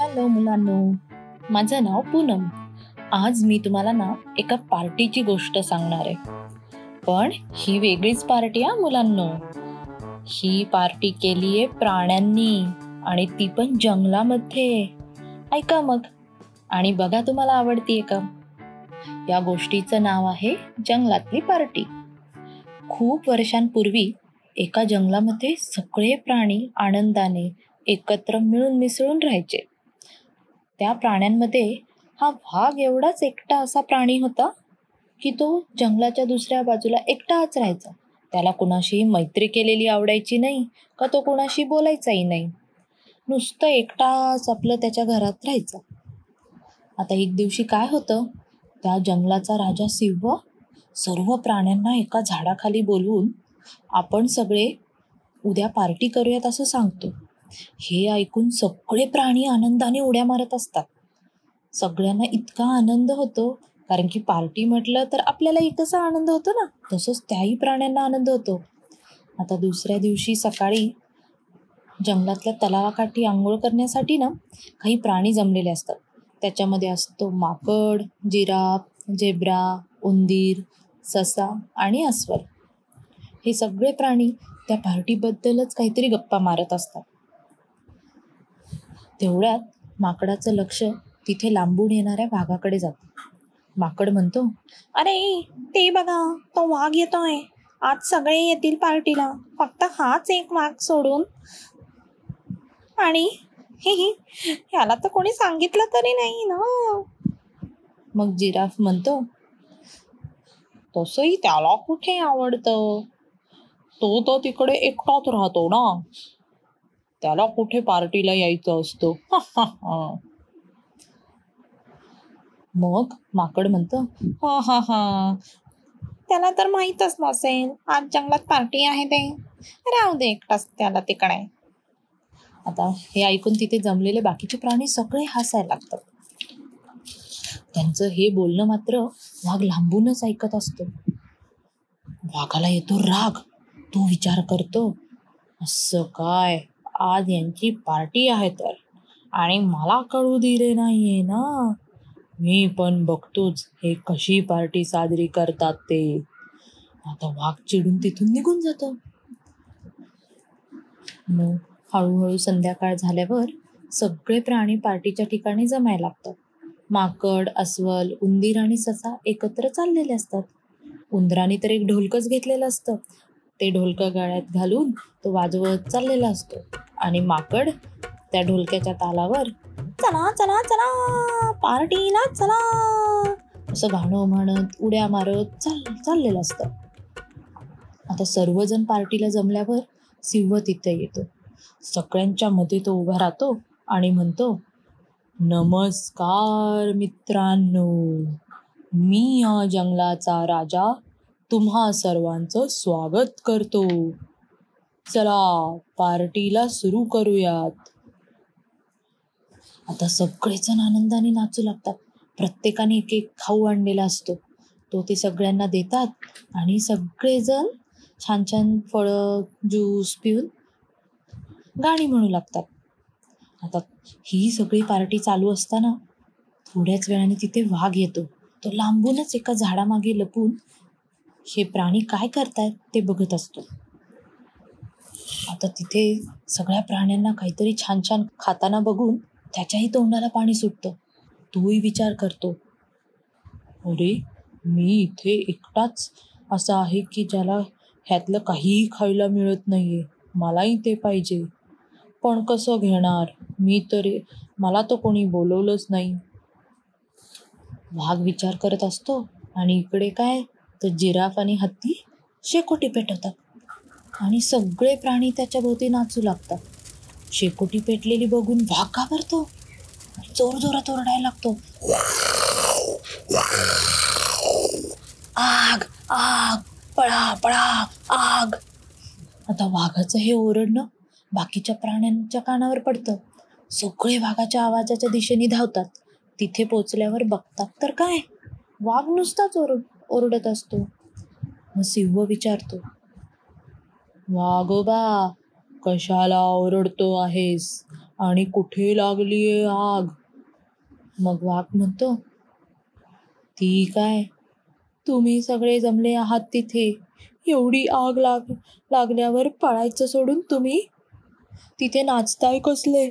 Hello मुलांनो माझं नाव पूनम. आज मी तुम्हाला ना एका पार्टीची गोष्ट सांगणार आहे. पण ही वेगळीच पार्टी हा मुलांनो. ही पार्टी केली आहे प्राण्यांनी आणि ती पण जंगलामध्ये. ऐका मग. आणि बघा तुम्हाला आवडतीये का? या गोष्टीचं नाव आहे जंगलातली पार्टी. खूप वर्षांपूर्वी एका जंगलामध्ये सगळे प्राणी आनंदाने एकत्र मिळून मिसळून राहायचे. त्या प्राण्यांमध्ये हा वाघ एवढाच एकटा असा प्राणी होता की तो जंगलाच्या दुसऱ्या बाजूला एकटाच राहायचा. त्याला कुणाशी मैत्री केलेली आवडायची नाही का तो कुणाशी बोलायचाही नाही. नुसतं एकटाच आपलं त्याच्या घरात राहायचं. आता एक दिवशी काय होतं? त्या जंगलाचा राजा सिंह सर्व प्राण्यांना एका झाडाखाली बोलवून आपण सगळे उद्या पार्टी करूयात असं सांगतो. हे ऐकून सगळे प्राणी आनंदाने उड्या मारत असतात. सगळ्यांना इतका आनंद होतो कारण की पार्टी म्हटलं तर आपल्याला कसा आनंद होतो ना तसंच त्याही प्राण्यांना आनंद होतो. आता दुसऱ्या दिवशी सकाळी जंगलातल्या तलावाकाठी आंघोळ करण्यासाठी ना काही प्राणी जमलेले असतात. त्याच्यामध्ये असतो माकड जिराफ झेब्रा उंदीर ससा आणि अस्वल. हे सगळे प्राणी त्या पार्टीबद्दलच काहीतरी गप्पा मारत असतात. तेवढ्यात माकडाचं लक्ष तिथे लांबून येणाऱ्या वाघाकडे जातं. माकड म्हणतो अरे ते बघा तो वाघ येतोय. आज सगळे येतील पार्टीला. फक्त हाच एक वाघ सोडून. आणि हे ह्याला तर कोणी सांगितलं तरी नाही ना. मग जिराफ म्हणतो तसंही त्याला कुठे आवडतं? तो तर तिकडे एकटाच राहतो ना. त्याला कुठे पार्टीला यायचं असतो? मग माकड म्हणतं हा हा हा. त्याला तर माहीतच नसेल आज जंगलात पार्टी आहे ते. राहू दे एकटाच त्याला तिकडे. आता हे ऐकून तिथे जमलेले बाकीचे प्राणी सगळे हसायला लागतात. त्यांचं हे बोलणं मात्र वाघ लांबूनच ऐकत असतो. वाघाला येतो राग. तो विचार करतो असं काय? आज यांची पार्टी आहे तर. आणि मला कळू दिले नाहीये ना. मी पण बघतोच हे कशी पार्टी साजरी करतात ते. आता वाघ चिडून तिथून निघून जातो. मग हळूहळू संध्याकाळ झाल्यावर सगळे प्राणी पार्टीच्या ठिकाणी जमायला लागतात. माकड अस्वल उंदीर आणि ससा एकत्र चाललेले असतात. उंदराने तर एक ढोलकच घेतलेलं असतं. ते ढोलकं गळ्यात घालून तो वाजवत चाललेला असतो. आणि माकड त्या ढोलक्याच्या तालावर चला चला चला पार्टीला चला असं गाणं म्हणत उड्या मारत चाल चाललेलं असतं. आता सर्वजण पार्टीला जमल्यावर सिंह तिथे येतो. सगळ्यांच्या मध्ये तो उभा राहतो आणि म्हणतो नमस्कार मित्रांनो मी या जंगलाचा राजा तुम्हा सर्वांचं स्वागत करतो. चला पार्टीला सुरू करूयात. आता सगळेजण आनंदाने नाचू लागतात. प्रत्येकाने एक एक खाऊ आणलेला असतो. तो ते सगळ्यांना देतात आणि सगळेजण छान छान फळं ज्यूस पिऊन गाणी म्हणू लागतात. आता ही सगळी पार्टी चालू असताना थोड्याच वेळाने तिथे वाघ येतो. तो लांबूनच एका झाडामागे लपून हे प्राणी काय करतायत ते बघत असतो. आता तिथे सगळ्या प्राण्यांना काहीतरी छान छान खाताना बघून त्याच्याही तोंडाला पाणी सुटतं. तोही विचार करतो. अरे मी इथे एकटाच असा आहे की ज्याला ह्यातलं काहीही खायला मिळत नाहीये. मलाही ते पाहिजे. पण कसं घेणार? मी तरी मला तर कोणी बोलवलंच नाही. वाघ विचार करत असतो. आणि इकडे काय? तर जिराफ आणि हत्ती शेकोटी पेटवतात. आणि सगळे प्राणी त्याच्या भोवती नाचू लागतात. शेकोटी पेटलेली बघून वाघ घाबरतो जोर जोरात ओरडायला लागतो. आग आग पळा पळा आग. आता वाघाचं हे ओरडणं बाकीच्या प्राण्यांच्या कानावर पडतं. सगळे वाघाच्या आवाजाच्या दिशेने धावतात. तिथे पोचल्यावर बघतात तर काय? वाघ नुसताच ओरड ओरडत असतो. मग सिंह विचारतो वागोबा कशाला ओरडतो आहेस? आणि कुठे लागलीये आग? मग वाघ म्हणतो ती काय? तुम्ही सगळे जमले आहात तिथे. एवढी आग लाग लागल्यावर पळायचं सोडून तुम्ही? तिथे नाचताय कसले?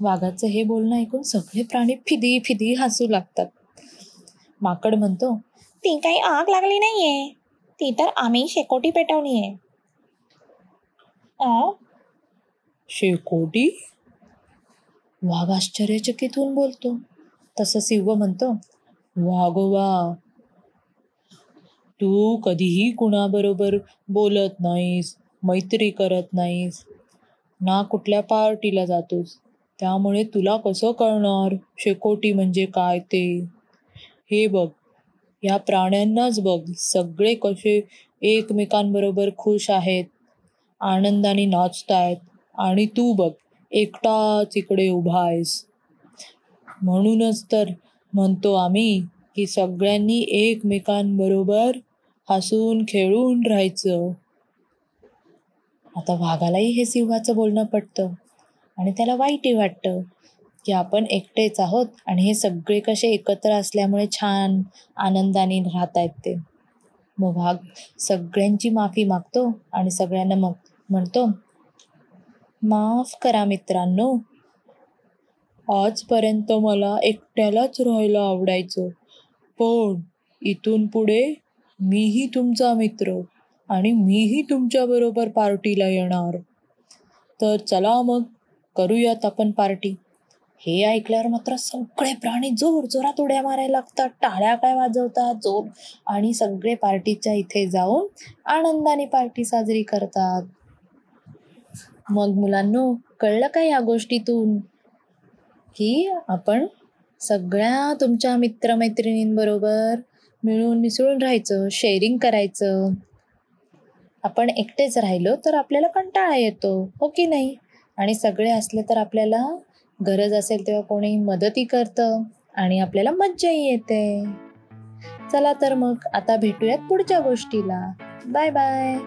वाघाचं हे बोलणं ऐकून सगळे प्राणी फिदी फिदी हसू लागतात. माकड म्हणतो ती काही आग लागली नाहीये. ती तर आम्ही शेकोटी पेटवली आहे आ शेकोटी? वाघ आश्चर्यचकित होऊन बोलतो. तसं सिंह म्हणतो वाघोवा तू कधीही कुणाबरोबर बोलत नाहीस मैत्री करत नाहीस ना कुठल्या पार्टीला जातोस. त्यामुळे तुला कसं कळणार? शेकोटी म्हणजे काय ते? हे बघ या प्राण्यांनाच बघ. सगळे कसे एकमेकांबरोबर खुश आहेत आनंदाने नाचतायत आणि तू बघ एकटाच इकडे उभा आहेस. म्हणूनच तर म्हणतो आम्ही की सगळ्यांनी एकमेकांबरोबर हसून खेळून राहायचं. आता वाघालाही हे सिंहाचं बोलणं पटतं आणि त्याला वाईटही वाटतं. की आपण एकटेच आहोत आणि हे सगळे कसे एकत्र असल्यामुळे छान आनंदाने राहत आहेत ते. मग भाग सगळ्यांची माफी मागतो आणि सगळ्यांना मग म्हणतो माफ करा मित्रांनो. आजपर्यंत मला एकट्यालाच राहायला आवडायचं. पण इथून पुढे मीही तुमचा मित्र आणि मीही तुमच्याबरोबर पार्टीला येणार. तर चला मग करूयात आपण पार्टी. हे ऐकल्यावर मात्र सगळे प्राणी जोर जोरात उड्या मारायला लागतात. टाळ्या काय वाजवतात? जोर. आणि सगळे पार्टीच्या इथे जाऊन आनंदाने पार्टी साजरी करतात. मग मुलांनो कळलं का या गोष्टीतून? की आपण सगळ्या तुमच्या मित्रमैत्रिणींबरोबर मिळून मिसळून राहायचं शेअरिंग करायचं. आपण एकटेच राहिलो तर आपल्याला कंटाळा येतो हो की नाही? आणि सगळे असले तर आपल्याला गरज असेल तेव्हा कोणी मदतही करतं आणि आपल्याला मज्जाही येते. चला तर मग आता भेटूयात पुढच्या गोष्टीला. Bye bye